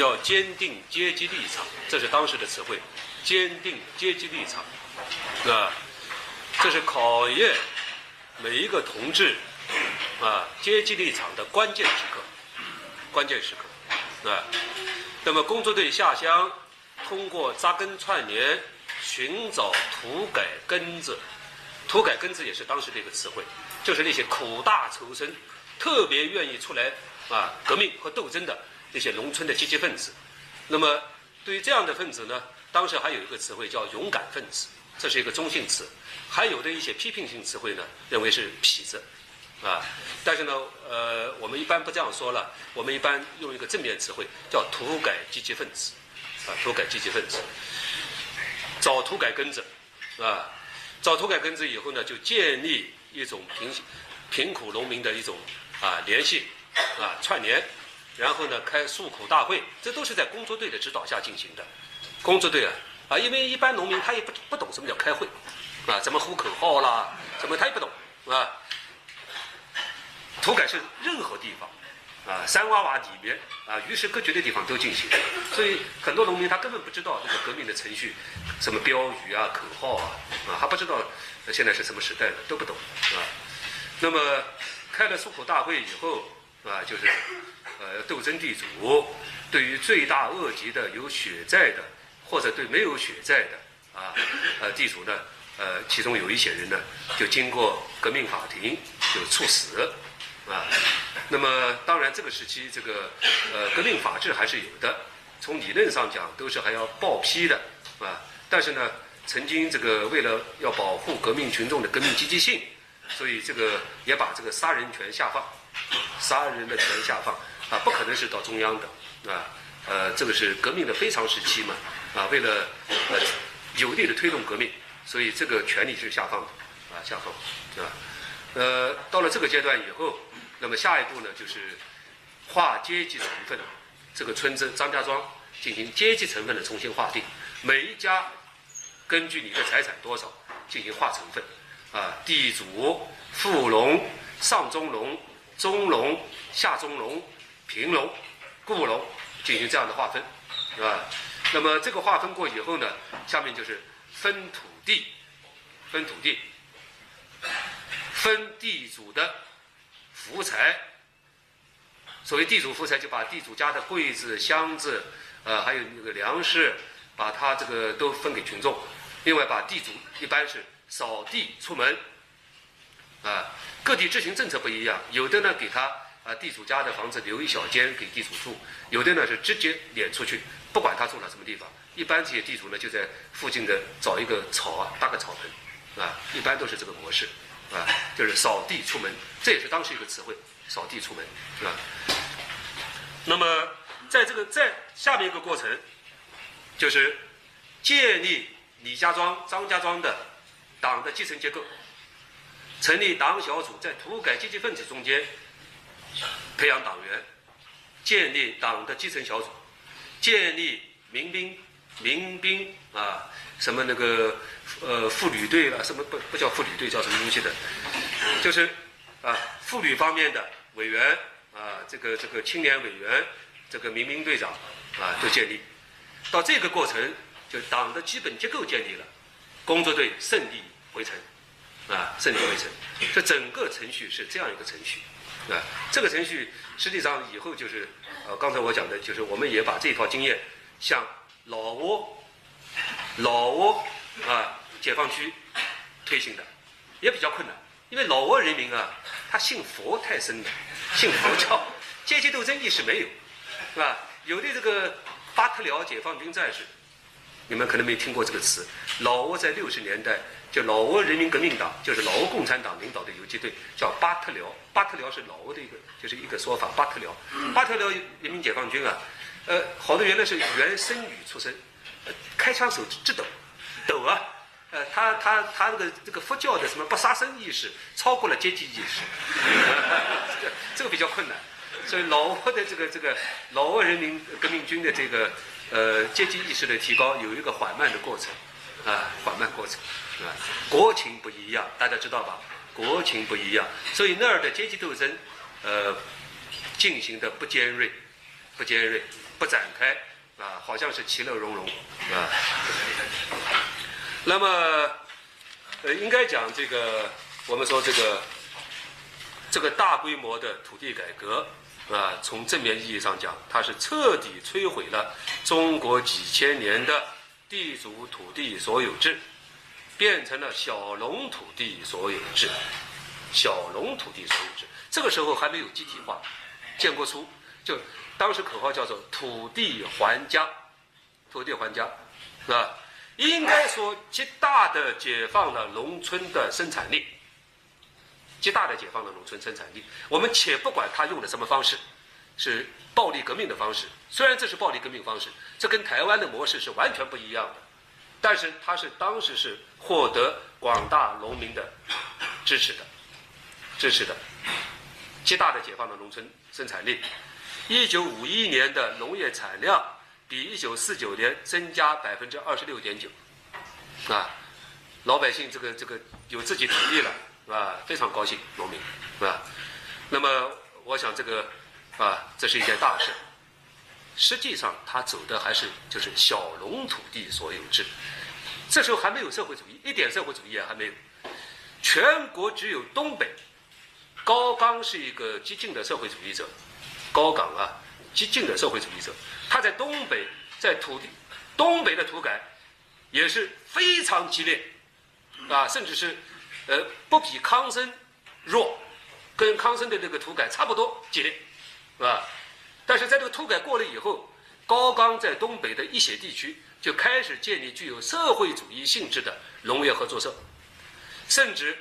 要坚定阶级立场，这是当时的词汇，坚定阶级立场，啊，这是考验每一个同志啊阶级立场的关键时刻，关键时刻，啊，那么工作队下乡，通过扎根串联，寻找土改根子，土改根子也是当时的一个词汇，就是那些苦大仇深，特别愿意出来啊革命和斗争的。这些农村的积极分子，那么对于这样的分子呢，当时还有一个词汇叫勇敢分子，这是一个中性词，还有的一些批评性词汇呢，认为是痞子，啊，但是呢，呃，我们一般不这样说了，我们一般用一个正面词汇叫土改积极分子，啊，土改积极分子，找土改根子，啊，找土改根子以后呢，就建立一种贫贫苦农民的一种啊联系，啊串联。然后呢，开诉苦大会，这都是在工作队的指导下进行的。工作队啊，啊，因为一般农民他也不不懂什么叫开会，啊，怎么呼口号啦，怎么他也不懂，啊。土改是任何地方，啊，山洼洼里面啊，与世隔绝的地方都进行，所以很多农民他根本不知道这个革命的程序，什么标语啊、口号啊，啊，还不知道现在是什么时代了，都不懂，啊。那么开了诉苦大会以后。啊，就是，呃，斗争地主对于罪大恶极的有血债的，或者对没有血债的，啊，呃，地主呢，呃，其中有一些人呢，就经过革命法庭就处死，啊，那么当然这个时期这个，呃，革命法制还是有的，从理论上讲都是还要报批的，啊，但是呢，曾经这个为了要保护革命群众的革命积极性，所以这个也把这个杀人权下放。杀人的权下放啊，不可能是到中央的啊，呃，这个是革命的非常时期嘛啊，为了呃有力的推动革命，所以这个权利是下放的啊，下放对吧？呃，到了这个阶段以后，那么下一步呢，就是划阶级成分，这个村子张家庄进行阶级成分的重新划定，每一家根据你的财产多少进行划成分啊，地主、富农、上中农。中农、下中农、平农、固农进行这样的划分，是吧？那么这个划分过以后呢，下面就是分土地，分土地，分地主的福财。所谓地主福财，就把地主家的柜子、箱子，呃，还有那个粮食，把它这个都分给群众。另外，把地主一般是扫地出门，啊。各地执行政策不一样，有的呢给他啊地主家的房子留一小间给地主住，有的呢是直接撵出去，不管他住了什么地方。一般这些地主呢就在附近的找一个草啊搭个草棚，啊，一般都是这个模式，啊，就是扫地出门，这也是当时一个词汇，扫地出门，是吧？那么在这个在下面一个过程，就是建立李家庄、张家庄的党的基层结构。成立党小组，在土改积极分子中间培养党员，建立党的基层小组，建立民兵、民兵啊，什么那个呃妇女队了，什么不不叫妇女队，叫什么东西的，就是啊妇女方面的委员啊，这个这个青年委员，这个民兵队长啊都建立，到这个过程，就党的基本结构建立了，工作队胜利回城。啊，胜利围城，这整个程序是这样一个程序，啊，这个程序实际上以后就是，呃，刚才我讲的就是我们也把这套经验向老挝、老挝啊解放区推行的，也比较困难，因为老挝人民啊，他信佛太深了，信佛教，阶级斗争意识没有，是吧？有的这个巴特辽解放军战士，你们可能没听过这个词，老挝在六十年代。就老挝人民革命党，就是老挝共产党领导的游击队，叫巴特辽。巴特辽是老挝的一个，就是一个说法。巴特辽，巴特辽人民解放军啊，呃，好多原来是原生女出身，开枪手直抖，抖啊，呃，他他他这个这个佛教的什么不杀生意识超过了阶级意识，这个比较困难，所以老挝的这个这个老挝人民革命军的这个呃阶级意识的提高有一个缓慢的过程，啊，缓慢过程。啊，国情不一样，大家知道吧？国情不一样，所以那儿的阶级斗争，呃，进行的不尖锐，不尖锐，不展开啊，好像是其乐融融啊。那么，呃，应该讲这个，我们说这个这个大规模的土地改革啊，从正面意义上讲，它是彻底摧毁了中国几千年的地主土地所有制，变成了小农土地所有制。小农土地所有制，这个时候还没有集体化。建国初，就当时口号叫做“土地还家”，土地还家，是吧？应该说，极大的解放了农村的生产力，极大的解放了农村生产力。我们且不管他用的什么方式，是暴力革命的方式，虽然这是暴力革命方式，这跟台湾的模式是完全不一样的，但是他是当时是获得广大农民的支持的。支持的，极大的解放了农村生产力。一九五一年的农业产量比一九四九年增加百分之二十六点九，啊，老百姓这个这个有自己土地了，啊，非常高兴，农民，是吧？那么我想这个啊，这是一件大事。实际上，他走的还是就是小农土地所有制。这时候还没有社会主义，一点社会主义也还没有。全国只有东北。高岗是一个激进的社会主义者，高岗啊，激进的社会主义者，他在东北，在土地，东北的土改也是非常激烈，啊，甚至是，呃，不比康生弱，跟康生的这个土改差不多激烈，是吧？但是在这个土改过了以后，高岗在东北的一些地区就开始建立具有社会主义性质的农业合作社，甚至。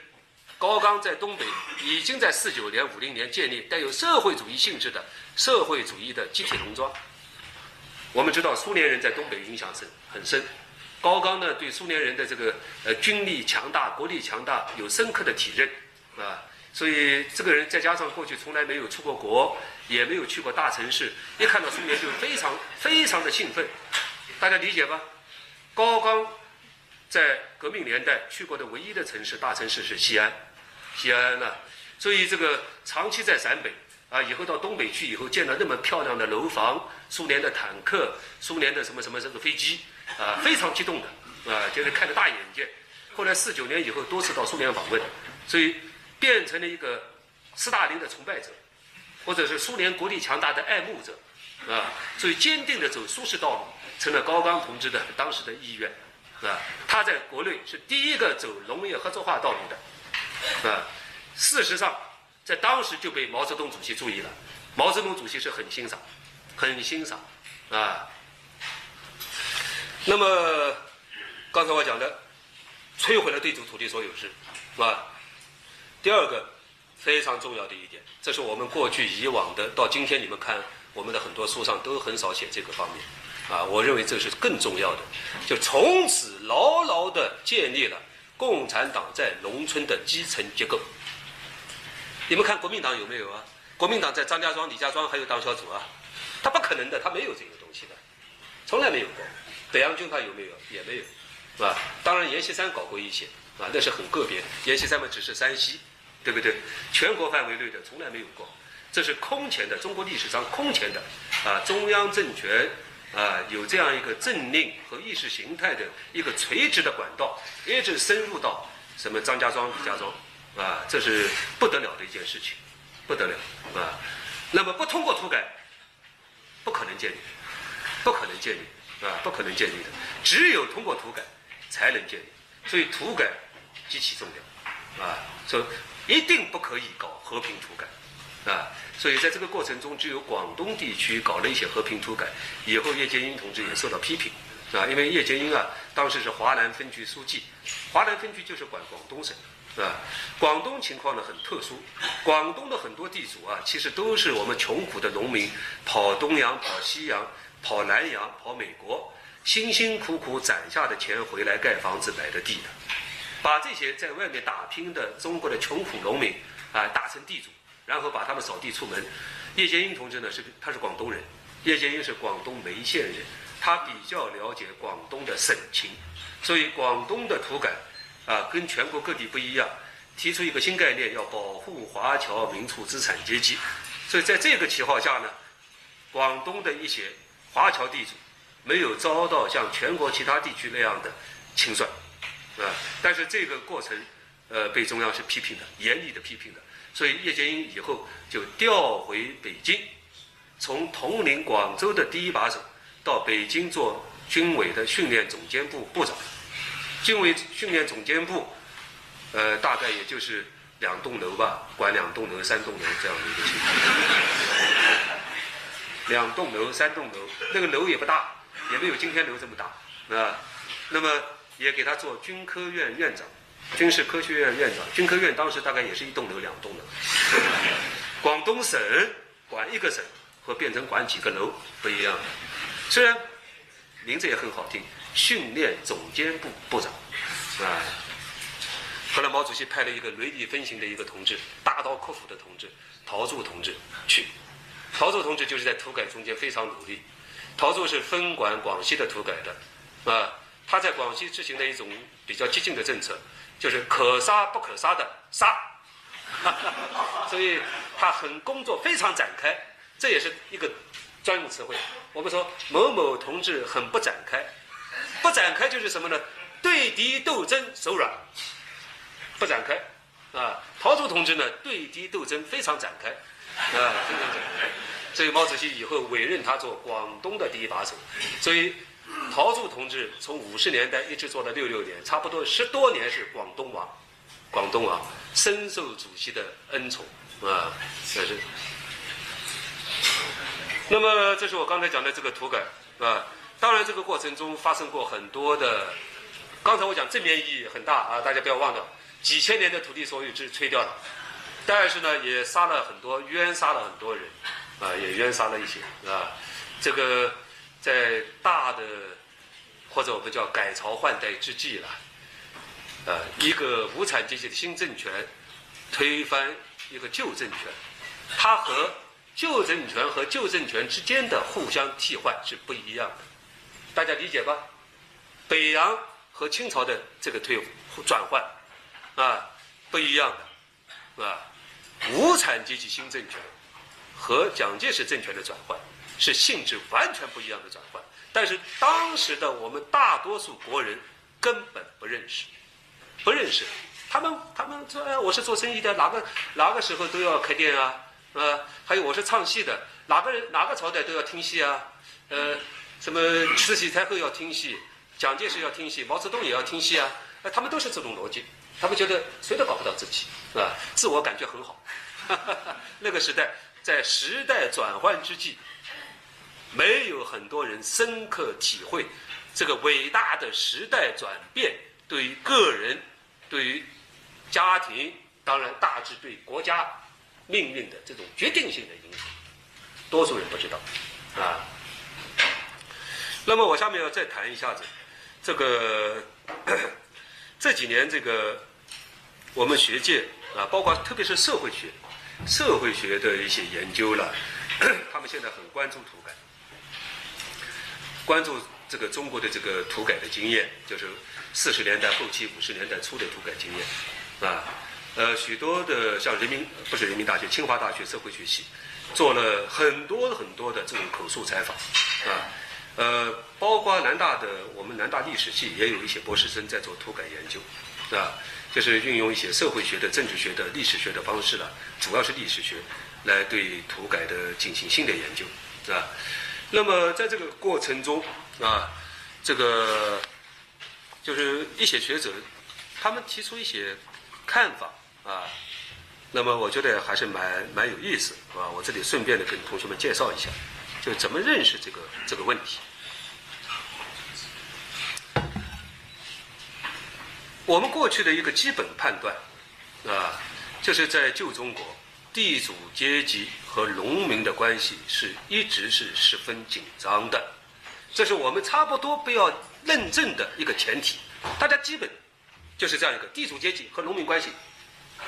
高岗在东北已经在四九年、五零年建立带有社会主义性质的社会主义的集体农庄。我们知道苏联人在东北影响深很深，高岗呢对苏联人的这个呃军力强大、国力强大有深刻的体认啊，所以这个人再加上过去从来没有出过国，也没有去过大城市，一看到苏联就非常非常的兴奋，大家理解吧？高岗在革命年代去过的唯一的城市大城市是西安。西安呢，所以这个长期在陕北啊，以后到东北去以后，见到那么漂亮的楼房、苏联的坦克、苏联的什么什么这个飞机啊，非常激动的啊，就是开了大眼界。后来四九年以后多次到苏联访问，所以变成了一个斯大林的崇拜者，或者是苏联国力强大的爱慕者啊，所以坚定的走苏式道路，成了高岗同志的当时的意愿啊。他在国内是第一个走农业合作化道路的。啊，事实上，在当时就被毛泽东主席注意了。毛泽东主席是很欣赏，很欣赏啊。那么，刚才我讲的，摧毁了地主土地所有制，是吧？第二个非常重要的一点，这是我们过去以往的，到今天你们看我们的很多书上都很少写这个方面啊。我认为这是更重要的，就从此牢牢的建立了。共产党在农村的基层结构，你们看国民党有没有啊？国民党在张家庄、李家庄还有党小组啊？他不可能的，他没有这个东西的，从来没有过。北洋军他有没有？也没有，是吧？当然阎锡山搞过一些，啊，那是很个别。阎锡山嘛，只是山西，对不对？全国范围内的从来没有过，这是空前的，中国历史上空前的，啊，中央政权。啊，有这样一个政令和意识形态的一个垂直的管道，一直深入到什么张家庄、李家庄，啊，这是不得了的一件事情，不得了啊。那么不通过土改，不可能建立，不可能建立啊，不可能建立的。只有通过土改才能建立，所以土改极其重要啊，说一定不可以搞和平土改啊。所以在这个过程中，只有广东地区搞了一些和平土改，以后叶剑英同志也受到批评，啊，因为叶剑英啊，当时是华南分局书记，华南分局就是管广东省，是吧？广东情况呢很特殊，广东的很多地主啊，其实都是我们穷苦的农民，跑东洋、跑西洋、跑南洋、跑美国，辛辛苦苦攒下的钱回来盖房子、买的地的，把这些在外面打拼的中国的穷苦农民啊，打成地主。然后把他们扫地出门。叶剑英同志呢是他是广东人，叶剑英是广东梅县人，他比较了解广东的省情，所以广东的土改啊跟全国各地不一样，提出一个新概念，要保护华侨民族资产阶级。所以在这个旗号下呢，广东的一些华侨地主没有遭到像全国其他地区那样的清算，啊，但是这个过程，呃，被中央是批评的，严厉的批评的，所以叶剑英以后就调回北京，从统领广州的第一把手，到北京做军委的训练总监部部长，军委训练总监部，呃，大概也就是两栋楼吧，管两栋楼、三栋楼这样的一个情况。两栋楼、三栋楼，那个楼也不大，也没有今天楼这么大啊。那么也给他做军科院院长，军事科学院院长。军科院当时大概也是一栋楼、两栋楼。广东省管一个省和变成管几个楼不一样。虽然名字也很好听，训练总监部部长啊。后来毛主席派了一个雷厉风行的一个同志，大刀阔斧的同志，陶铸同志去。陶铸同志就是在土改中间非常努力。陶铸是分管广西的土改的，啊，他在广西执行的一种比较激进的政策，就是可杀不可杀的杀，所以他很工作非常展开，这也是一个专用词汇。我们说某某同志很不展开，不展开就是什么呢？对敌斗争手软，不展开。啊，陶铸同志呢，对敌斗争非常展开。啊，非常展开所以毛主席以后委任他做广东的第一把手。所以陶铸同志从五十年代一直做到六六年，差不多十多年是广东王，广东王深受主席的恩宠啊，这是。那么这是我刚才讲的这个土改啊，当然这个过程中发生过很多的，刚才我讲正面意义很大啊，大家不要忘掉，几千年的土地所有制吹掉了。但是呢，也杀了很多，冤杀了很多人，啊，也冤杀了一些，啊，这个在大的或者我们叫改朝换代之际了，啊，一个无产阶级的新政权推翻一个旧政权，它和旧政权和旧政权之间的互相替换是不一样的，大家理解吧？北洋和清朝的这个退转换，啊，不一样的，啊。无产阶级新政权和蒋介石政权的转换是性质完全不一样的转换，但是当时的我们大多数国人根本不认识，不认识，他们他们说哎，我是做生意的，哪个哪个时候都要开店啊，啊，还有我是唱戏的，哪个人哪个朝代都要听戏啊，呃，什么慈禧太后要听戏，蒋介石要听戏，毛泽东也要听戏啊，哎，他们都是这种逻辑。他们觉得谁都搞不到自己，是吧？自我感觉很好。那个时代，在时代转换之际，没有很多人深刻体会这个伟大的时代转变对于个人、对于家庭，当然大致对国家命运的这种决定性的影响。多数人不知道，啊。那么我下面要再谈一下子，这个这几年这个。我们学界啊，包括特别是社会学、社会学的一些研究了，他们现在很关注土改，关注这个中国的这个土改的经验，就是四十年代后期、五十年代初的土改经验，啊，呃，许多的像人民不是人民大学、清华大学社会学系做了很多很多的这种口述采访，啊，呃，包括南大的我们南大历史系也有一些博士生在做土改研究，啊。就是运用一些社会学的、政治学的、历史学的方式了，主要是历史学，来对土改的进行新的研究，是吧？那么在这个过程中啊，这个就是一些学者，他们提出一些看法啊，那么我觉得还是蛮蛮有意思，啊，我这里顺便的跟同学们介绍一下，就怎么认识这个这个问题。我们过去的一个基本判断，啊，就是在旧中国，地主阶级和农民的关系是一直是十分紧张的，这是我们差不多不要论证的一个前提。大家基本就是这样一个地主阶级和农民关系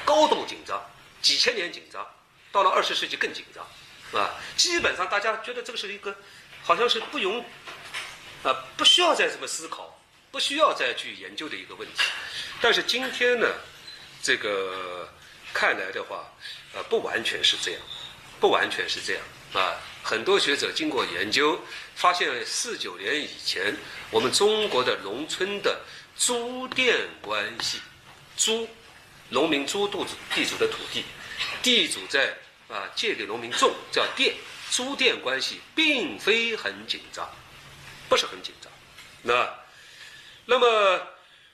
高度紧张，几千年紧张，到了二十世纪更紧张，啊，基本上大家觉得这个是一个好像是不容啊，不需要再这么思考。不需要再去研究的一个问题，但是今天呢，这个看来的话，呃，不完全是这样，不完全是这样啊。很多学者经过研究，发现四九年以前，我们中国的农村的租佃关系，租农民租地主地主的土地，地主在啊借给农民种，叫佃，租佃关系并非很紧张，不是很紧张。那那么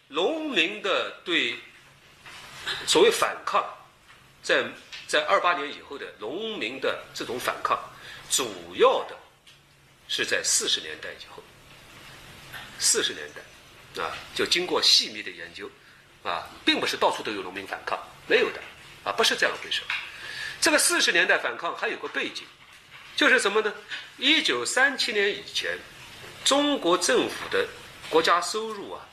农民的对所谓反抗，在在二八年以后的农民的这种反抗，主要的。是在四十年代以后，四十年代，啊，就经过细密的研究，啊，并不是到处都有农民反抗，没有的，啊，不是这样回事。这个四十年代反抗还有个背景，就是什么呢？一九三七年以前，中国政府的国家收入啊，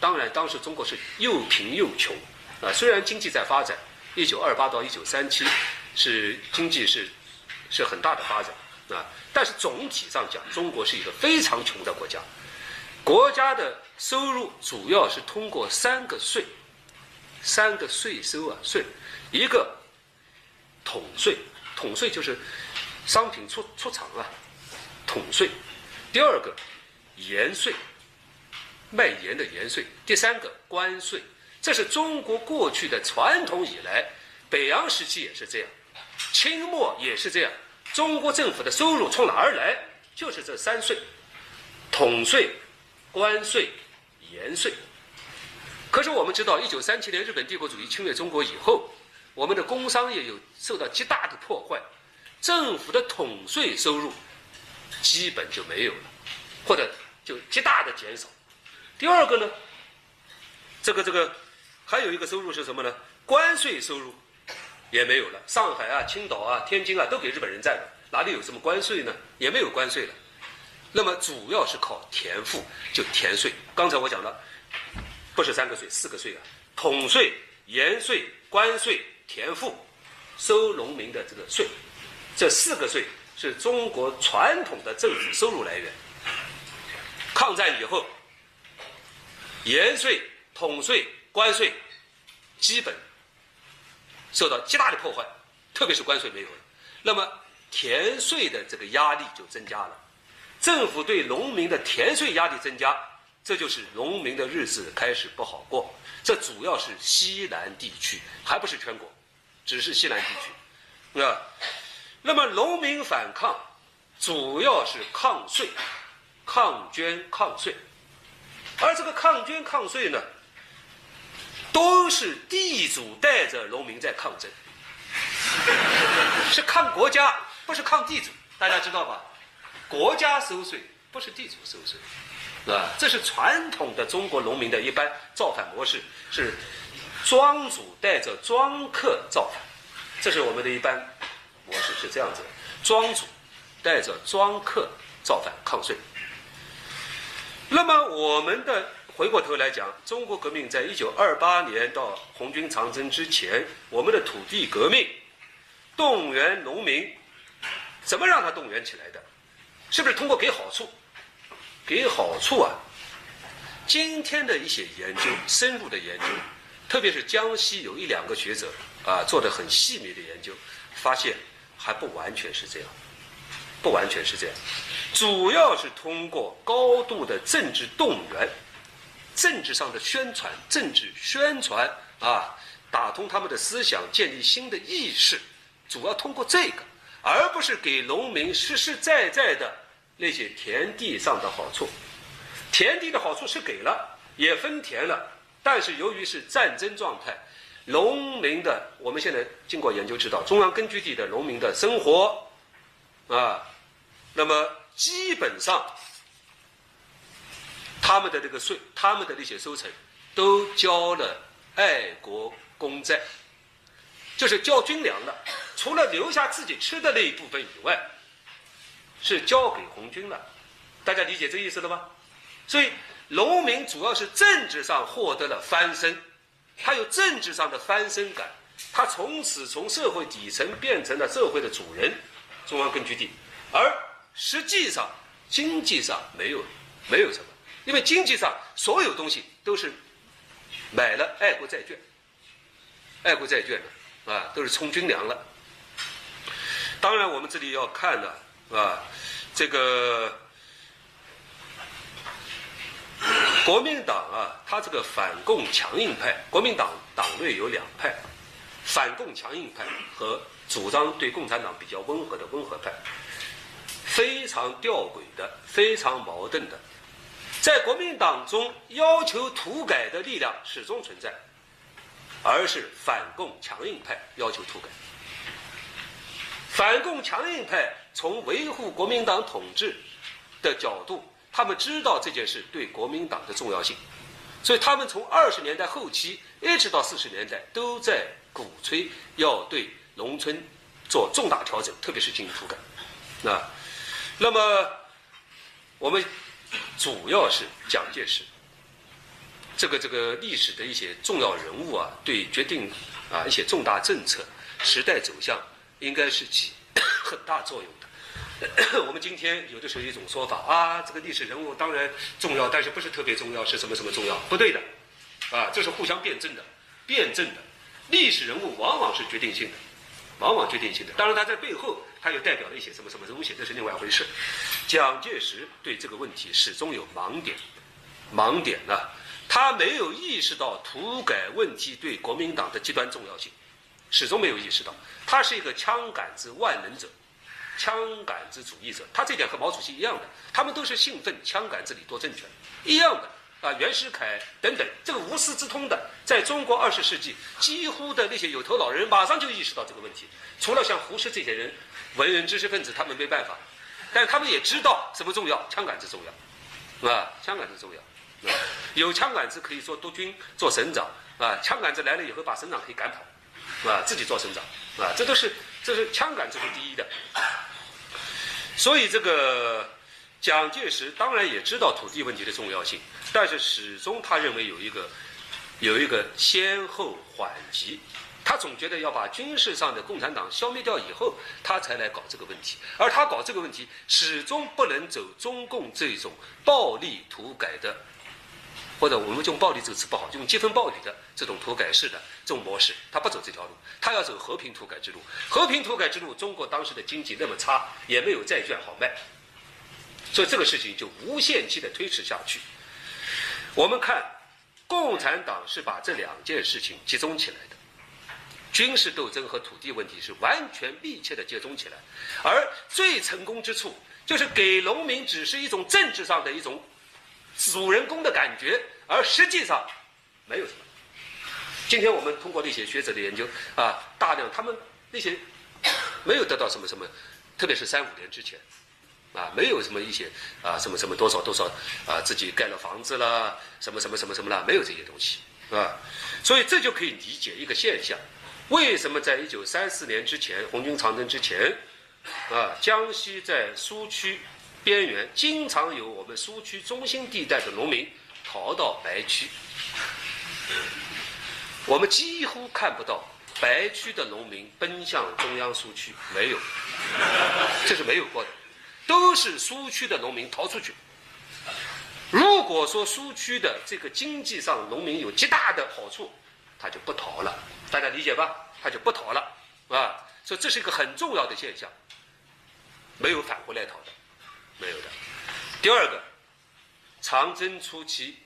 当然当时中国是又贫又穷，啊，虽然经济在发展，一九二八到一九三七是经济是是很大的发展。啊，但是总体上讲，中国是一个非常穷的国家。国家的收入主要是通过三个税，三个税收啊税，一个统税，统税就是商品出出厂啊，统税；第二个盐税，卖盐的盐税；第三个关税。这是中国过去的传统以来，北洋时期也是这样，清末也是这样。中国政府的收入从哪儿来？就是这三税：统税、关税、盐税。可是我们知道，一九三七年日本帝国主义侵略中国以后，我们的工商业有受到极大的破坏，政府的统税收入基本就没有了，或者就极大的减少。第二个呢，这个这个还有一个收入是什么呢？关税收入。也没有了，上海啊、青岛啊、天津啊都给日本人占了，哪里有什么关税呢？也没有关税了。那么主要是靠田赋，就田税。刚才我讲了，不是三个税，四个税啊：统税、盐税、关税、田赋，收农民的这个税。这四个税是中国传统的政府收入来源。抗战以后，盐税、统税、关税基本。受到极大的破坏，特别是关税没有了，那么田税的这个压力就增加了，政府对农民的田税压力增加，这就是农民的日子开始不好过。这主要是西南地区，还不是全国，只是西南地区，啊，那么农民反抗主要是抗税、抗捐、抗税，而这个抗捐抗税呢？都是地主带着农民在抗争，是抗国家，不是抗地主，大家知道吧？国家收税，不是地主收税，是吧，这是传统的中国农民的一般造反模式，是庄主带着庄客造反，这是我们的一般模式是这样子的，庄主带着庄客造反抗税。那么我们的。回过头来讲，中国革命在一九二八年到红军长征之前，我们的土地革命，动员农民，怎么让他动员起来的？是不是通过给好处？给好处啊！今天的一些研究，深入的研究，特别是江西有一两个学者啊，做的很细密的研究，发现还不完全是这样，不完全是这样，主要是通过高度的政治动员。政治上的宣传，政治宣传啊，打通他们的思想，建立新的意识，主要通过这个，而不是给农民实实在在的那些田地上的好处。田地的好处是给了，也分田了，但是由于是战争状态，农民的我们现在经过研究知道，中央根据地的农民的生活啊，那么基本上。他们的这个税，他们的那些收成，都交了爱国公债，就是交军粮的，除了留下自己吃的那一部分以外，是交给红军了。大家理解这意思了吗？所以农民主要是政治上获得了翻身，他有政治上的翻身感，他从此从社会底层变成了社会的主人，中央根据地，而实际上经济上没有没有什么。因为经济上所有东西都是买了爱国债券，爱国债券的啊，都是充军粮了。当然我们这里要看的啊，这个国民党啊，他这个反共强硬派，国民党党内有两派，反共强硬派和主张对共产党比较温和的温和派，非常吊诡的，非常矛盾的。在国民党中，要求土改的力量始终存在，而是反共强硬派要求土改。反共强硬派从维护国民党统治的角度，他们知道这件事对国民党的重要性，所以他们从二十年代后期一直到四十年代都在鼓吹要对农村做重大调整，特别是进行土改。啊，那么我们。主要是蒋介石，这个这个历史的一些重要人物啊，对决定啊一些重大政策、时代走向，应该是起 很大作用的。我们今天有的时候一种说法啊，这个历史人物当然重要，但是不是特别重要，是什么什么重要？不对的，啊，这是互相辩证的，辩证的。历史人物往往是决定性的，往往决定性的。当然，他在背后。它又代表了一些什么什么东西，这是另外一回事。蒋介石对这个问题始终有盲点，盲点呢，他没有意识到土改问题对国民党的极端重要性，始终没有意识到。他是一个枪杆子万能者，枪杆子主义者。他这点和毛主席一样的，他们都是兴奋枪杆子里多政权一样的。啊，袁世凯等等，这个无师自通的，在中国二十世纪，几乎的那些有头脑人马上就意识到这个问题。除了像胡适这些人。文人知识分子他们没办法，但他们也知道什么重要，枪杆子重要，是吧？枪杆子重要，啊有枪杆子可以做督军、做省长，啊，枪杆子来了以后把省长可以赶跑，是吧？自己做省长，啊，这都是这是枪杆子是第一的。所以这个蒋介石当然也知道土地问题的重要性，但是始终他认为有一个有一个先后缓急。他总觉得要把军事上的共产党消灭掉以后，他才来搞这个问题。而他搞这个问题，始终不能走中共这种暴力土改的，或者我们用暴力这个词不好，用积分暴力的这种土改式的这种模式。他不走这条路，他要走和平土改之路。和平土改之路，中国当时的经济那么差，也没有债券好卖，所以这个事情就无限期的推迟下去。我们看，共产党是把这两件事情集中起来的。军事斗争和土地问题是完全密切的接通起来，而最成功之处就是给农民只是一种政治上的一种主人公的感觉，而实际上没有什么。今天我们通过那些学者的研究啊，大量他们那些没有得到什么什么，特别是三五年之前啊，没有什么一些啊什么什么多少多少啊自己盖了房子啦，什么什么什么什么啦，没有这些东西啊，所以这就可以理解一个现象。为什么在一九三四年之前，红军长征之前，啊，江西在苏区边缘经常有我们苏区中心地带的农民逃到白区，我们几乎看不到白区的农民奔向中央苏区，没有，这是没有过的，都是苏区的农民逃出去。如果说苏区的这个经济上农民有极大的好处。他就不逃了，大家理解吧？他就不逃了，啊，所以这是一个很重要的现象，没有返回来逃的，没有的。第二个，长征初期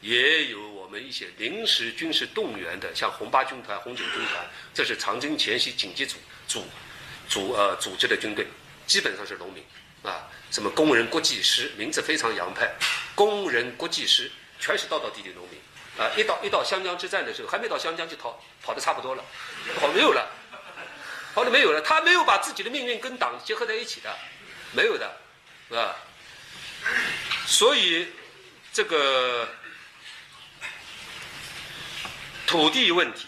也有我们一些临时军事动员的，像红八军团、红九军团，这是长征前夕紧急组组组呃组织的军队，基本上是农民啊，什么工人国际师，名字非常洋派，工人国际师全是道道地地农民。啊，一到一到湘江之战的时候，还没到湘江就逃，跑的差不多了，跑没有了，跑的没有了。他没有把自己的命运跟党结合在一起的，没有的，是吧？所以这个土地问题，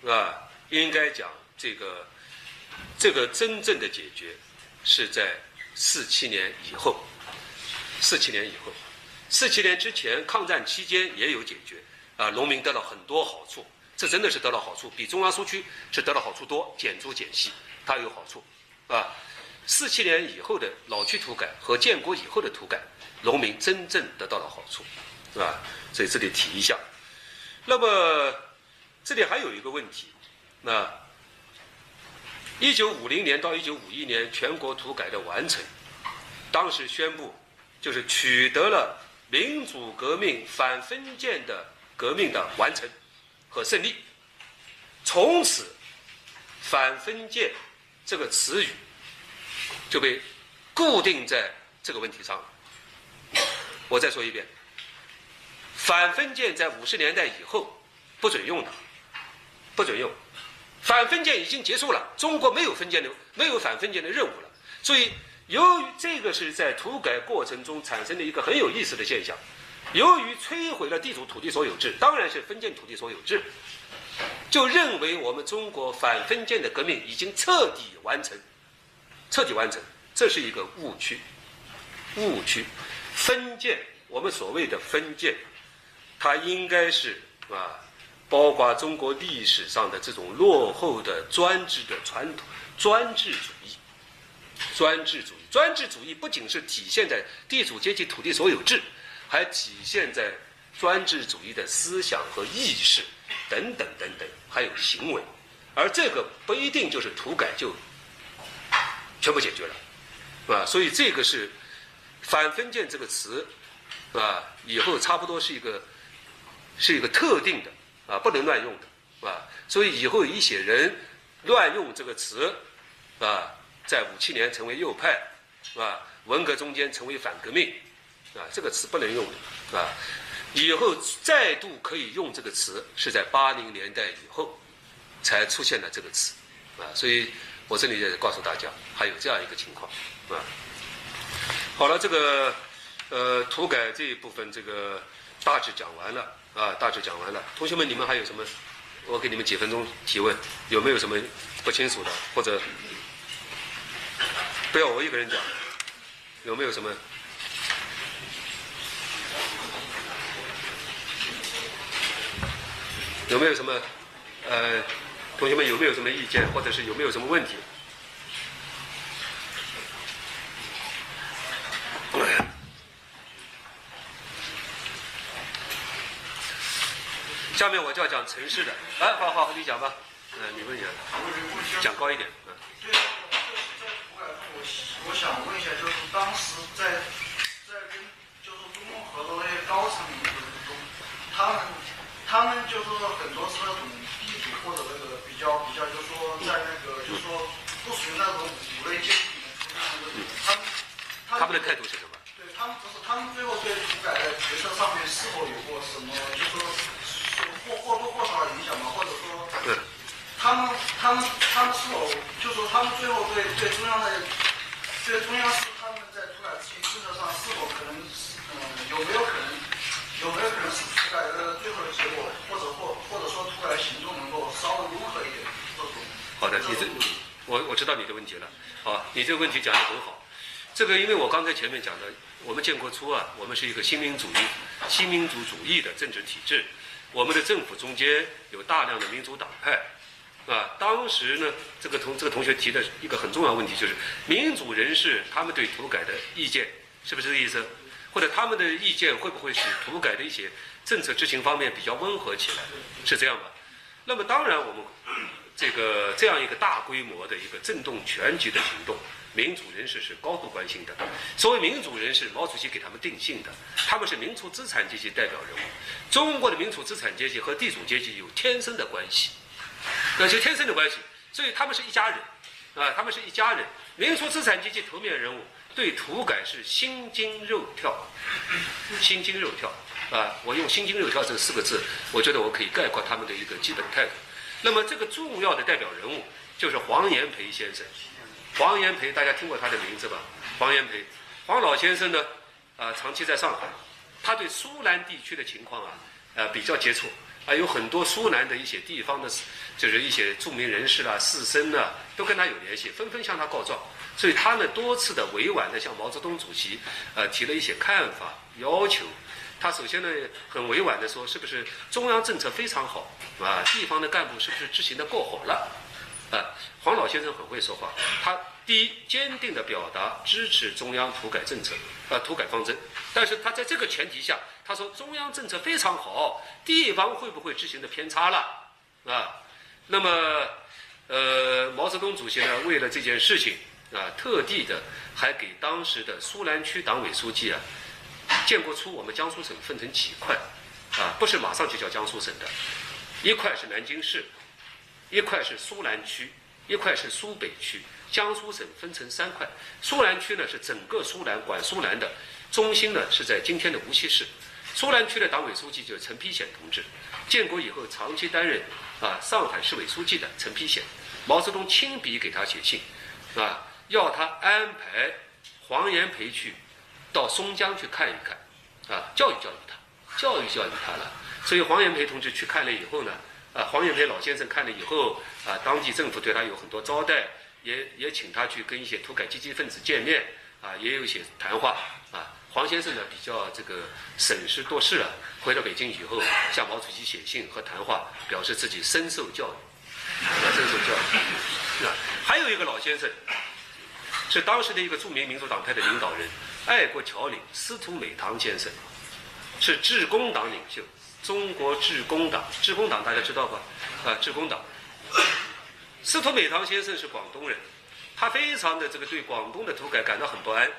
是吧？应该讲这个这个真正的解决是在四七年以后，四七年以后，四七年之前抗战期间也有解决。啊，农民得到很多好处，这真的是得到好处，比中央苏区是得到好处多，减租减息，它有好处，啊，四七年以后的老区土改和建国以后的土改，农民真正得到了好处，是吧？所以这里提一下。那么这里还有一个问题，那一九五零年到一九五一年全国土改的完成，当时宣布就是取得了民主革命反封建的革命的完成和胜利。从此，反封建这个词语就被固定在这个问题上了。我再说一遍，反封建在五十年代以后不准用的，不准用。反封建已经结束了，中国没有封建的，没有反封建的任务了。所以，由于这个是在土改过程中产生的一个很有意思的现象，由于摧毁了地主土地所有制，当然是封建土地所有制。就认为我们中国反封建的革命已经彻底完成，彻底完成，这是一个误区，误区。封建，我们所谓的封建，它应该是啊，包括中国历史上的这种落后的专制的传统专制主义，专制主义，专制主义不仅是体现在地主阶级土地所有制，还体现在专制主义的思想和意识。等等等等，还有行为，而这个不一定就是土改就全部解决了，是吧？所以这个是反封建这个词，啊，以后差不多是一个是一个特定的啊，不能乱用的，啊，所以以后一些人乱用这个词，啊，在五七年成为右派，啊，文革中间成为反革命，啊，这个词不能用的，啊。以后再度可以用这个词，是在八零年代以后才出现了这个词，啊，所以我这里也告诉大家，还有这样一个情况，啊，好了，这个呃土改这一部分，这个大致讲完了，啊，大致讲完了，同学们，你们还有什么？我给你们几分钟提问，有没有什么不清楚的，或者不要我一个人讲，有没有什么？有没有什么，呃，同学们有没有什么意见，或者是有没有什么问题？下面我就要讲城市的，来，好好，你讲吧，嗯，你问一下，讲高一点，嗯。对，就是在土改中，我我想问一下，就是当时在在跟就是中共合作那些高层领导中，他们。他们就是说很多是那种地主或者那个比较比较，就是说在那个就是说不属于那种五类阶级里面出现的那种。他们他们的态度是什么？对他们不是他们最后对土改的决策上面是否有过什么，就是说或或多或少的影响吗？或者说，对，他们他们他们是否就是说他们最后对对中央的对中央是他们在土改执行政策上是否可能嗯有没有可能？有没有可能使土改的最后的结果，或者或或者说土改的行动能够稍微温和一点？好的，你这我我知道你的问题了。好，你这个问题讲得很好。这个因为我刚才前面讲的，我们建国初啊，我们是一个新民主义、新民主主义的政治体制，我们的政府中间有大量的民主党派，啊，当时呢，这个同这个同学提的一个很重要问题就是民主人士他们对土改的意见，是不是这个意思？或者他们的意见会不会使土改的一些政策执行方面比较温和起来？是这样吧？那么当然，我们这个这样一个大规模的一个震动全局的行动，民主人士是高度关心的。所谓民主人士，毛主席给他们定性的，他们是民族资产阶级代表人物。中国的民族资产阶级和地主阶级有天生的关系，那就天生的关系，所以他们是一家人，啊，他们是一家人。民族资产阶级头面人物。对土改是心惊肉跳，心惊肉跳啊！我用“心惊肉跳”这四个字，我觉得我可以概括他们的一个基本态度。那么这个重要的代表人物就是黄炎培先生。黄炎培，大家听过他的名字吧？黄炎培，黄老先生呢，啊，长期在上海，他对苏南地区的情况啊，呃，比较接触。啊，有很多苏南的一些地方的，就是一些著名人士啦、士绅啊，都跟他有联系，纷纷向他告状。所以他呢，多次的委婉的向毛泽东主席，呃，提了一些看法要求。他首先呢，很委婉的说，是不是中央政策非常好，啊，地方的干部是不是执行的够好了？啊，黄老先生很会说话，他第一坚定的表达支持中央土改政策，啊，土改方针。但是他在这个前提下。他说：“中央政策非常好，地方会不会执行的偏差了？啊，那么，呃，毛泽东主席呢，为了这件事情啊，特地的还给当时的苏南区党委书记啊建国初我们江苏省分成几块，啊，不是马上就叫江苏省的，一块是南京市，一块是苏南区，一块是苏北区。江苏省分成三块，苏南区呢是整个苏南管苏南的，中心呢是在今天的无锡市。苏南区的党委书记就是陈丕显同志，建国以后长期担任啊上海市委书记的陈丕显，毛泽东亲笔给他写信，啊，要他安排黄炎培去到松江去看一看，啊，教育教育他，教育教育他了。所以黄炎培同志去看了以后呢，啊，黄炎培老先生看了以后，啊，当地政府对他有很多招待。也也请他去跟一些土改积极分子见面，啊，也有一些谈话，啊，黄先生呢比较这个审时度势啊，回到北京以后向毛主席写信和谈话，表示自己深受教育，啊深受教育。啊，还有一个老先生，是当时的一个著名民主党派的领导人，爱国侨领司徒美堂先生，是致公党领袖，中国致公党，致公党大家知道吧？啊，致公党。司徒美堂先生是广东人，他非常的这个对广东的土改感到很不安，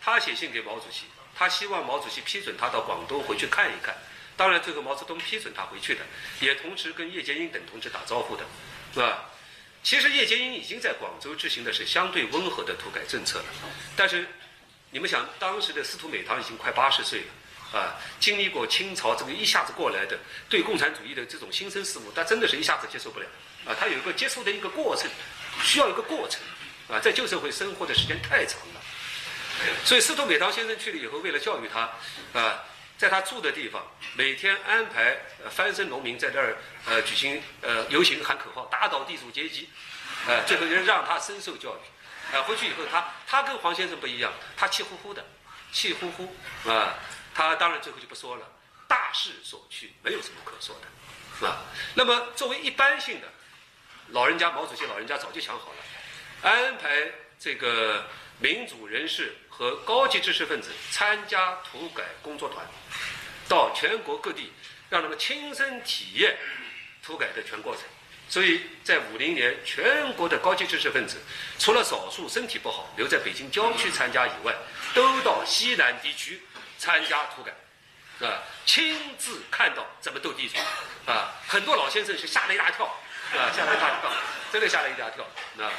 他写信给毛主席，他希望毛主席批准他到广东回去看一看。当然，最后毛泽东批准他回去的，也同时跟叶剑英等同志打招呼的，是吧？其实叶剑英已经在广州执行的是相对温和的土改政策了，但是你们想，当时的司徒美堂已经快八十岁了，啊，经历过清朝这个一下子过来的对共产主义的这种新生事物，他真的是一下子接受不了。啊，他有一个接受的一个过程，需要一个过程，啊，在旧社会生活的时间太长了，所以司徒美堂先生去了以后，为了教育他，啊，在他住的地方，每天安排翻身农民在这儿呃举行呃游行喊口号，打倒地主阶级，呃，最后就让他深受教育，啊，回去以后他他跟黄先生不一样，他气呼呼的，气呼呼，啊，他当然最后就不说了，大势所趋，没有什么可说的，啊，那么作为一般性的。老人家，毛主席老人家早就想好了，安排这个民主人士和高级知识分子参加土改工作团，到全国各地，让他们亲身体验土改的全过程。所以在五零年，全国的高级知识分子，除了少数身体不好留在北京郊区参加以外，都到西南地区参加土改，啊，亲自看到怎么斗地主，啊，很多老先生是吓了一大跳。啊，吓了一大跳，真的吓了一大跳。啊，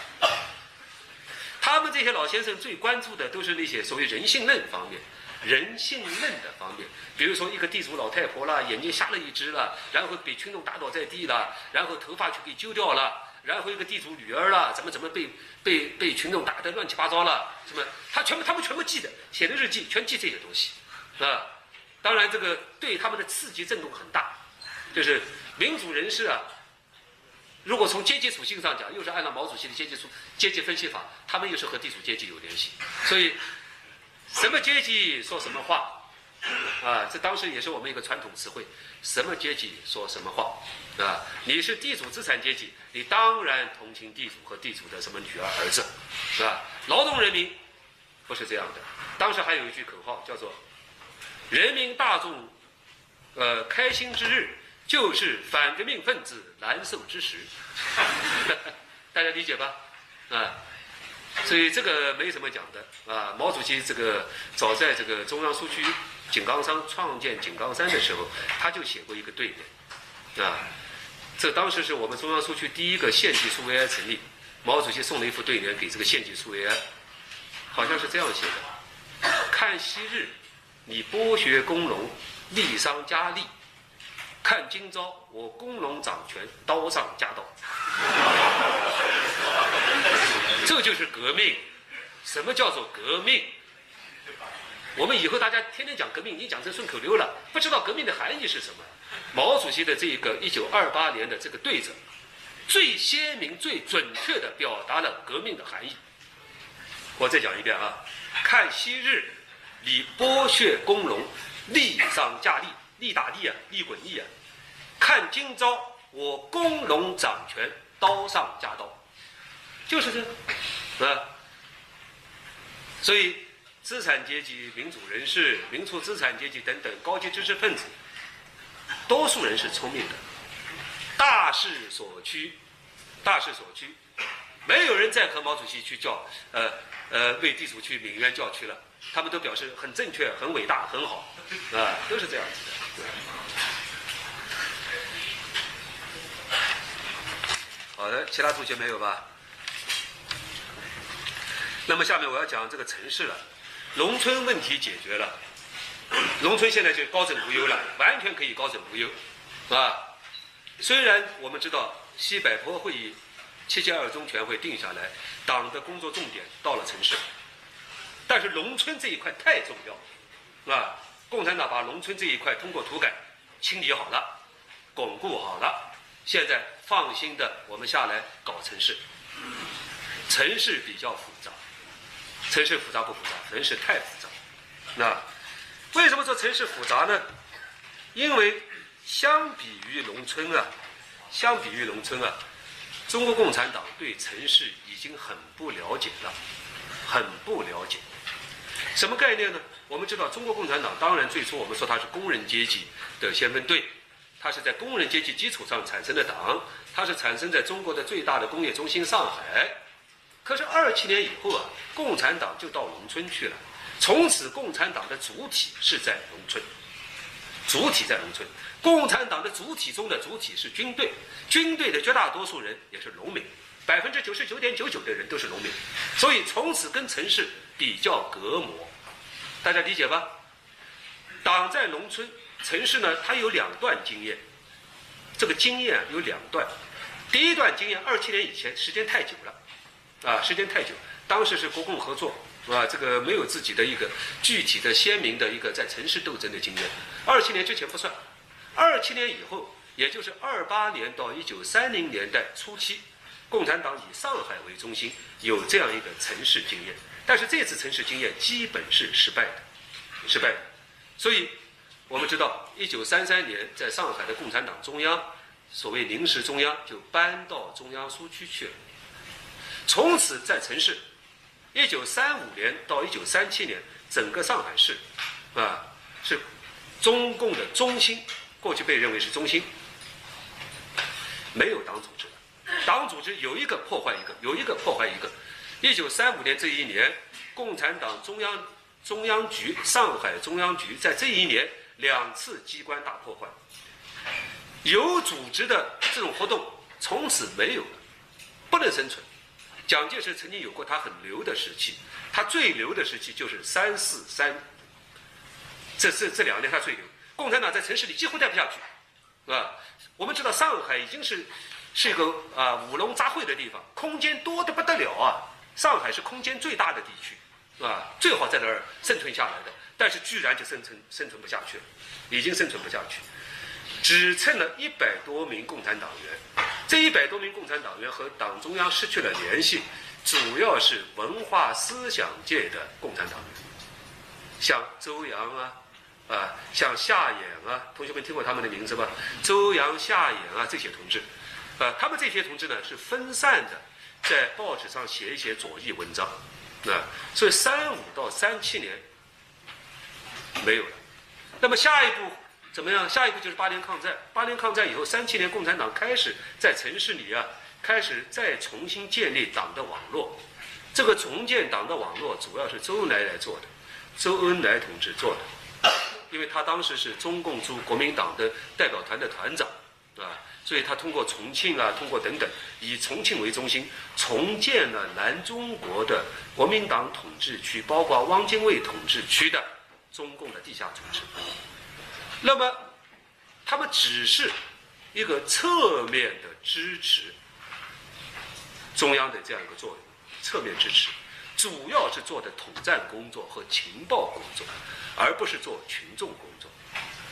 他们这些老先生最关注的都是那些所谓人性论方面、人性论的方面。比如说，一个地主老太婆啦，眼睛瞎了一只了，然后被群众打倒在地了，然后头发就给揪掉了，然后一个地主女儿啦，怎么怎么被被被群众打得乱七八糟了，什么他全部他们全部记得，写的日记全记这些东西，啊，当然这个对他们的刺激震动很大，就是民主人士啊。如果从阶级属性上讲，又是按照毛主席的阶级属阶级分析法，他们又是和地主阶级有联系，所以什么阶级说什么话，啊，这当时也是我们一个传统词汇，什么阶级说什么话，啊，你是地主资产阶级，你当然同情地主和地主的什么女儿儿子，是吧？劳动人民不是这样的，当时还有一句口号叫做“人民大众，呃，开心之日”。就是反革命分子难受之时，大家理解吧？啊，所以这个没什么讲的啊。毛主席这个早在这个中央苏区井冈山创建井冈山的时候，他就写过一个对联啊。这当时是我们中央苏区第一个县级苏维埃成立，毛主席送了一副对联给这个县级苏维埃，好像是这样写的：看昔日你剥削工农，利商加利。看今朝，我工农掌权，刀上加刀。这就是革命。什么叫做革命？我们以后大家天天讲革命，已经讲成顺口溜了，不知道革命的含义是什么。毛主席的这个一九二八年的这个对子，最鲜明、最准确地表达了革命的含义。我再讲一遍啊，看昔日你剥削工农，利商加利，利打利啊，利滚利啊。看今朝，我工农掌权，刀上加刀，就是这，啊。所以，资产阶级、民主人士、民族资产阶级等等高级知识分子，多数人是聪明的，大势所趋，大势所趋，没有人再和毛主席去叫，呃呃，为地主去鸣冤叫屈了，他们都表示很正确、很伟大、很好，啊，都是这样子的。好的，其他同学没有吧？那么下面我要讲这个城市了，农村问题解决了，农村现在就高枕无忧了，完全可以高枕无忧，啊。虽然我们知道西柏坡会议、七届二中全会定下来，党的工作重点到了城市，但是农村这一块太重要，啊，共产党把农村这一块通过土改清理好了，巩固好了，现在放心的我们下来搞城市，城市比较复杂，城市复杂不复杂？城市太复杂，那为什么说城市复杂呢？因为。相比于农村啊，相比于农村啊，中国共产党对城市已经很不了解了，很不了解。什么概念呢？我们知道，中国共产党当然最初我们说它是工人阶级的先锋队，它是在工人阶级基础上产生的党，它是产生在中国的最大的工业中心上海。可是二七年以后啊，共产党就到农村去了，从此共产党的主体是在农村，主体在农村。共产党的主体中的主体是军队，军队的绝大多数人也是农民，百分之九十九点九九的人都是农民，所以从此跟城市比较隔膜，大家理解吧？党在农村，城市呢，它有两段经验，这个经验有两段，第一段经验二七年以前时间太久了，啊，时间太久，当时是国共合作，是啊，这个没有自己的一个具体的鲜明的一个在城市斗争的经验，二七年之前不算。二七年以后，也就是二八年到一九三零年代初期，共产党以上海为中心，有这样一个城市经验。但是这次城市经验基本是失败的，失败的。所以，我们知道，一九三三年在上海的共产党中央，所谓临时中央，就搬到中央苏区去了。从此在城市，一九三五年到一九三七年，整个上海市，啊，是中共的中心。过去被认为是中心，没有党组织党组织有一个破坏一个，有一个破坏一个。一九三五年这一年，共产党中央中央局、上海中央局在这一年两次机关大破坏，有组织的这种活动从此没有了，不能生存。蒋介石曾经有过他很牛的时期，他最牛的时期就是三四三，这这这两年他最牛。共产党在城市里几乎待不下去，啊，我们知道上海已经是是一个啊五龙杂烩的地方，空间多得不得了啊！上海是空间最大的地区，啊，最好在那儿生存下来的，但是居然就生存生存不下去了，已经生存不下去，只剩了一百多名共产党员，这一百多名共产党员和党中央失去了联系，主要是文化思想界的共产党员，像周扬啊。啊，像夏衍啊，同学们听过他们的名字吧？周扬、夏衍啊，这些同志，啊，他们这些同志呢是分散的，在报纸上写一写左翼文章，啊，所以三五到三七年没有了。那么下一步怎么样？下一步就是八年抗战。八年抗战以后，三七年共产党开始在城市里啊，开始再重新建立党的网络。这个重建党的网络主要是周恩来来做的，周恩来同志做的。因为他当时是中共驻国民党的代表团的团长，啊，所以他通过重庆啊，通过等等，以重庆为中心，重建了南中国的国民党统治区，包括汪精卫统治区的中共的地下组织。那么，他们只是一个侧面的支持中央的这样一个作用，侧面支持，主要是做的统战工作和情报工作。而不是做群众工作，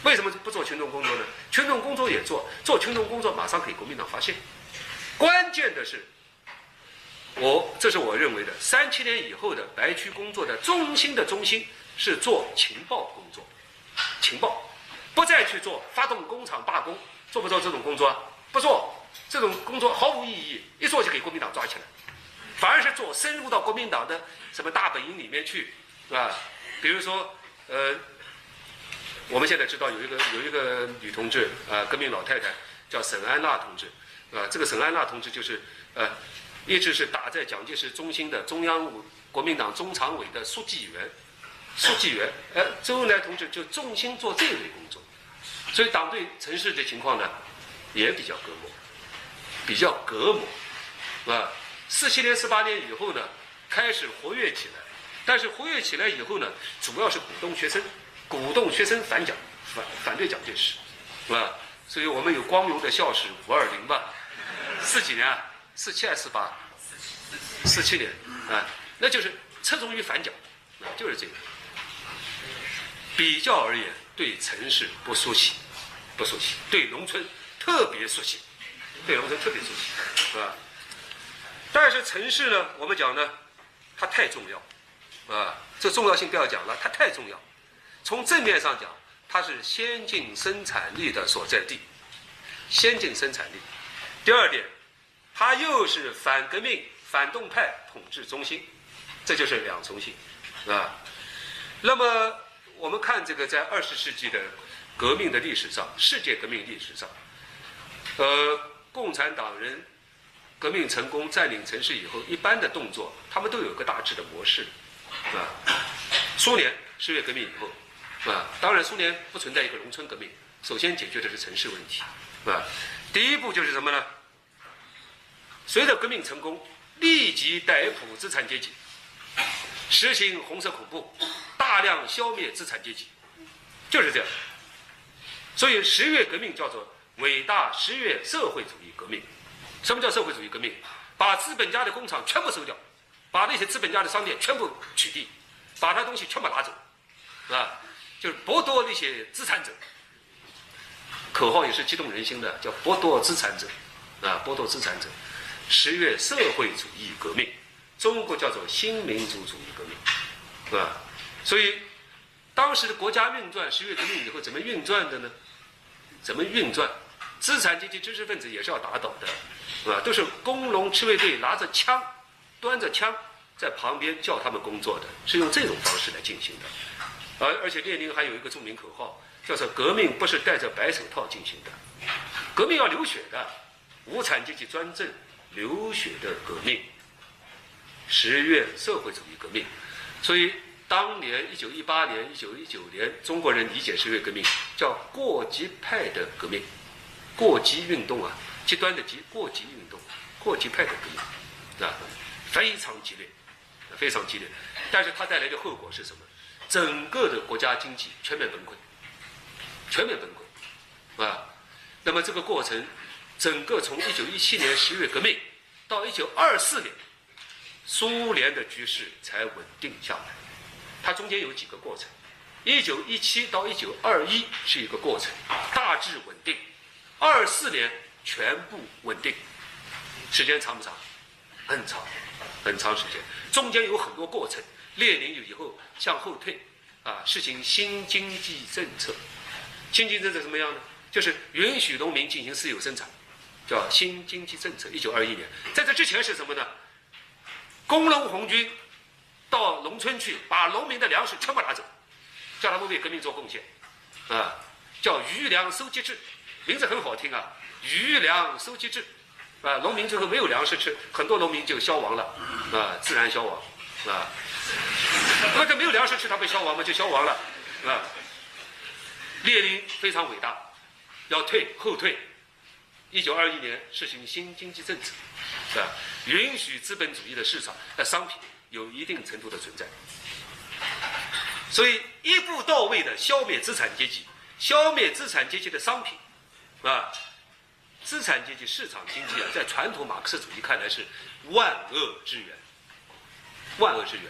为什么不做群众工作呢？群众工作也做，做群众工作马上给国民党发现。关键的是，我这是我认为的，三七年以后的白区工作的中心的中心是做情报工作，情报，不再去做发动工厂罢工，做不做这种工作？不做，这种工作毫无意义，一做就给国民党抓起来，反而是做深入到国民党的什么大本营里面去，是吧？比如说。呃，我们现在知道有一个有一个女同志啊，革命老太太叫沈安娜同志，啊，这个沈安娜同志就是呃，一直是打在蒋介石中心的中央国民党中常委的书记员，书记员，呃，周恩来同志就重心做这类工作，所以党对城市的情况呢，也比较隔膜，比较隔膜，啊，四七年、四八年以后呢，开始活跃起来，但是活跃起来以后呢，主要是鼓动学生，鼓动学生反蒋，反反对蒋介石，是吧？所以我们有光荣的校史五二零吧，四几年啊，四七还是四八？四七年啊，那就是侧重于反蒋，啊，就是这个。比较而言，对城市不熟悉，不熟悉；对农村特别熟悉，对农村特别熟悉，是吧？但是城市呢，我们讲呢，它太重要，啊，这重要性不要讲了，它太重要。从正面上讲，它是先进生产力的所在地，先进生产力。第二点，它又是反革命、反动派统治中心，这就是两重性，啊。那么。我们看这个，在二十世纪的革命的历史上，世界革命历史上，呃，共产党人革命成功占领城市以后，一般的动作，他们都有个大致的模式，是吧？苏联十月革命以后，是吧？当然，苏联不存在一个农村革命，首先解决的是城市问题，是吧？第一步就是什么呢？随着革命成功，立即逮捕资产阶级。实行红色恐怖，大量消灭资产阶级，就是这样。所以十月革命叫做伟大十月社会主义革命。什么叫社会主义革命？把资本家的工厂全部收掉，把那些资本家的商店全部取缔，把他东西全部拿走，啊，就是剥夺那些资产者。口号也是激动人心的，叫剥夺资产者，啊，剥夺资产者。十月社会主义革命。中国叫做新民主主义革命，是吧？所以当时的国家运转，十月革命以后怎么运转的呢？怎么运转？资产阶级知识分子也是要打倒的，是吧？都是工农赤卫队拿着枪，端着枪在旁边叫他们工作的，是用这种方式来进行的。而而且列宁还有一个著名口号，叫做“革命不是戴着白手套进行的，革命要流血的，无产阶级专政，流血的革命。”十月社会主义革命，所以当年一九一八年、一九一九年，中国人理解十月革命叫过激派的革命，过激运动啊，极端的极过激运动，过激派的革命，啊，非常激烈，非常激烈。但是它带来的后果是什么？整个的国家经济全面崩溃，全面崩溃，啊，那么这个过程，整个从一九一七年十月革命到一九二四年。苏联的局势才稳定下来，它中间有几个过程，一九一七到一九二一是一个过程，大致稳定，二四年全部稳定，时间长不长？很长，很长时间，中间有很多过程。列宁以后向后退，啊，实行新经济政策，新经济政策什么样呢？就是允许农民进行私有生产，叫新经济政策。一九二一年，在这之前是什么呢？工农红军到农村去，把农民的粮食全部拿走，叫他们为革命做贡献，啊，叫余粮收集制，名字很好听啊，余粮收集制，啊，农民最后没有粮食吃，很多农民就消亡了，啊，自然消亡，啊，那这没有粮食吃，他不消亡吗？就消亡了，啊，列宁非常伟大，要退后退，一九二一年实行新经济政策。是吧？允许资本主义的市场的商品有一定程度的存在，所以一步到位的消灭资产阶级，消灭资产阶级的商品，啊，资产阶级市场经济啊，在传统马克思主义看来是万恶之源，万恶之源，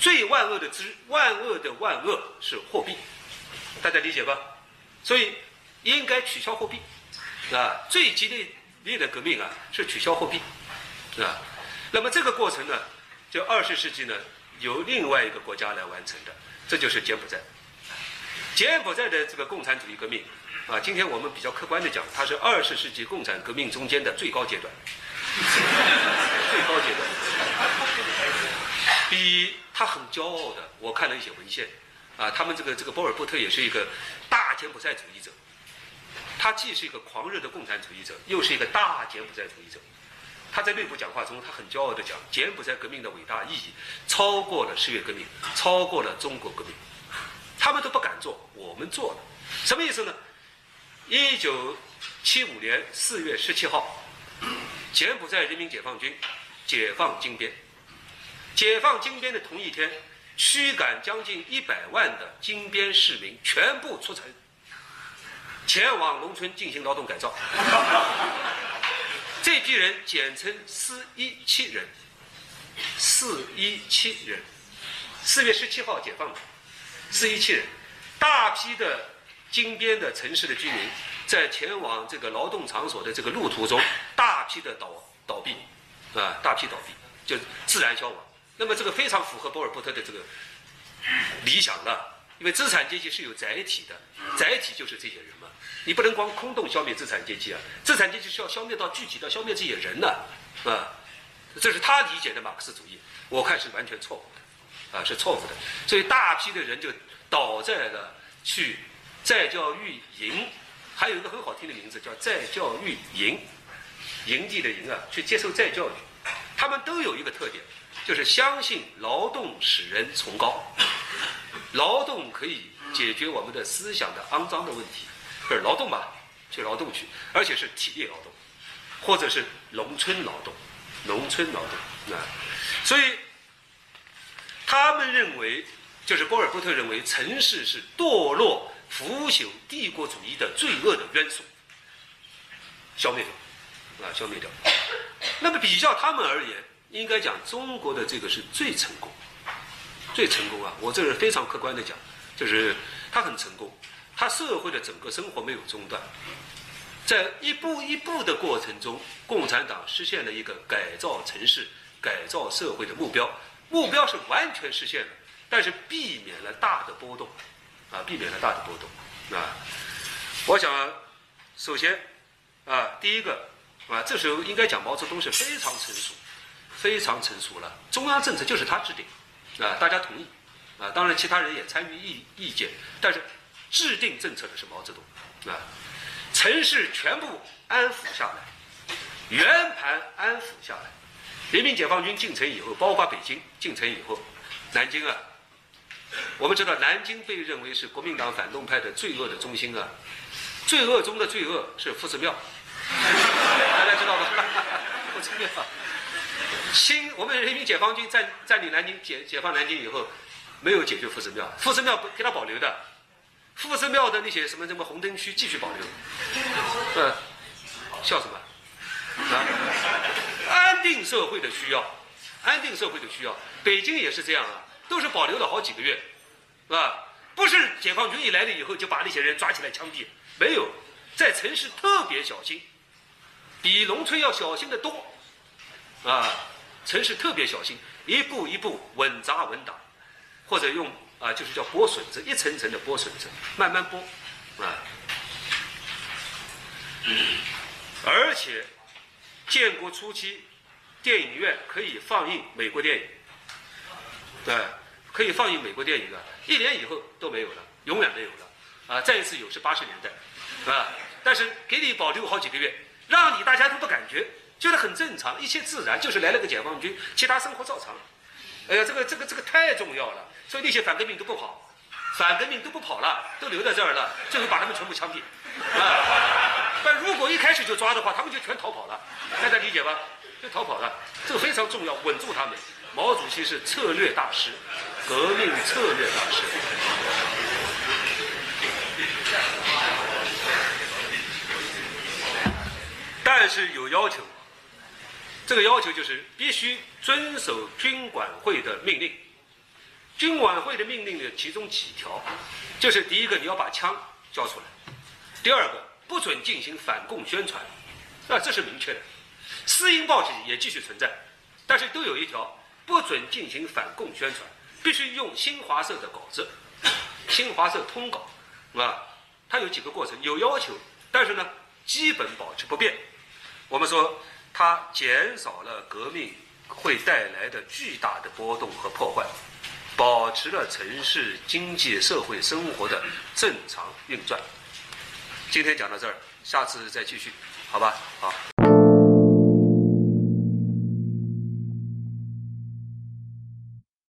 最万恶的之万恶的万恶是货币，大家理解吧？所以应该取消货币，啊，最激烈。烈的革命啊，是取消货币，是吧？那么这个过程呢，就二十世纪呢，由另外一个国家来完成的，这就是柬埔寨。柬埔寨的这个共产主义革命，啊，今天我们比较客观的讲，它是二十世纪共产革命中间的最高阶段，最高阶段。比他很骄傲的，我看了一些文献，啊，他们这个这个波尔波特也是一个大柬埔寨主义者。他既是一个狂热的共产主义者，又是一个大柬埔寨主义者，他在内部讲话中，他很骄傲地讲，柬埔寨革命的伟大意义超过了十月革命，超过了中国革命。他们都不敢做，我们做了，什么意思呢？一九七五年四月十七号，柬埔寨人民解放军解放金边。解放金边的同一天，驱赶将近一百万的金边市民全部出城，前往农村进行劳动改造。这批人简称“四一七人”，四一七人，四月十七号解放的，四一七人，大批的金边的城市的居民在前往这个劳动场所的这个路途中，大批的倒倒闭，啊，大批倒闭，就自然消亡。那么这个非常符合波尔波特的这个理想了，因为资产阶级是有载体的，载体就是这些人嘛，你不能光空洞消灭资产阶级啊，资产阶级是要消灭到具体到消灭这些人呢，啊，这是他理解的马克思主义，我看是完全错误的，啊，是错误的，所以大批的人就倒在了去再教育营，还有一个很好听的名字叫再教育营，营地的营啊，去接受再教育，他们都有一个特点。就是相信劳动使人崇高，劳动可以解决我们的思想的肮脏的问题，就是劳动吧，去劳动去，而且是体力劳动，或者是农村劳动，农村劳动啊，所以他们认为，就是波尔波特认为，城市是堕落、腐朽帝国主义的罪恶的元素，消灭掉，啊，消灭掉。那么比较他们而言。应该讲，中国的这个是最成功，最成功啊！我这是非常客观的讲，就是他很成功，他社会的整个生活没有中断，在一步一步的过程中，共产党实现了一个改造城市、改造社会的目标，目标是完全实现了，但是避免了大的波动，啊，避免了大的波动，啊，我想，首先，啊，第一个，啊，这时候应该讲毛泽东是非常成熟。非常成熟了，中央政策就是他制定，啊，大家同意，啊，当然其他人也参与意意见，但是制定政策的是毛泽东，啊，城市全部安抚下来，圆盘安抚下来，人民解放军进城以后，包括北京进城以后，南京啊，我们知道南京被认为是国民党反动派的罪恶的中心啊，罪恶中的罪恶是夫子庙，大家知道吗？夫子庙。新我们人民解放军占占领南京解解放南京以后，没有解决夫子庙，夫子庙不给他保留的，夫子庙的那些什么什么红灯区继续保留，嗯，笑什么？啊，安定社会的需要，安定社会的需要，北京也是这样啊，都是保留了好几个月，是吧？不是解放军一来了以后就把那些人抓起来枪毙，没有，在城市特别小心，比农村要小心的多，啊。城市特别小心，一步一步稳扎稳打，或者用啊，就是叫剥笋子，一层层的剥笋子，慢慢剥，啊。而且，建国初期，电影院可以放映美国电影，对，可以放映美国电影啊，一年以后都没有了，永远没有了，啊，再一次有是八十年代，啊？但是给你保留好几个月，让你大家都不感觉。觉得很正常，一切自然，就是来了个解放军，其他生活照常。哎呀，这个这个这个太重要了，所以那些反革命都不跑，反革命都不跑了，都留在这儿了，最后把他们全部枪毙。啊，但如果一开始就抓的话，他们就全逃跑了，大家理解吧？就逃跑了，这个非常重要，稳住他们。毛主席是策略大师，革命策略大师。但是有要求。这个要求就是必须遵守军管会的命令。军管会的命令的其中几条，就是第一个你要把枪交出来，第二个不准进行反共宣传，啊，这是明确的。私营报纸也继续存在，但是都有一条，不准进行反共宣传，必须用新华社的稿子，新华社通稿，啊，它有几个过程，有要求，但是呢，基本保持不变。我们说。它减少了革命会带来的巨大的波动和破坏，保持了城市经济社会生活的正常运转。今天讲到这儿，下次再继续，好吧？好。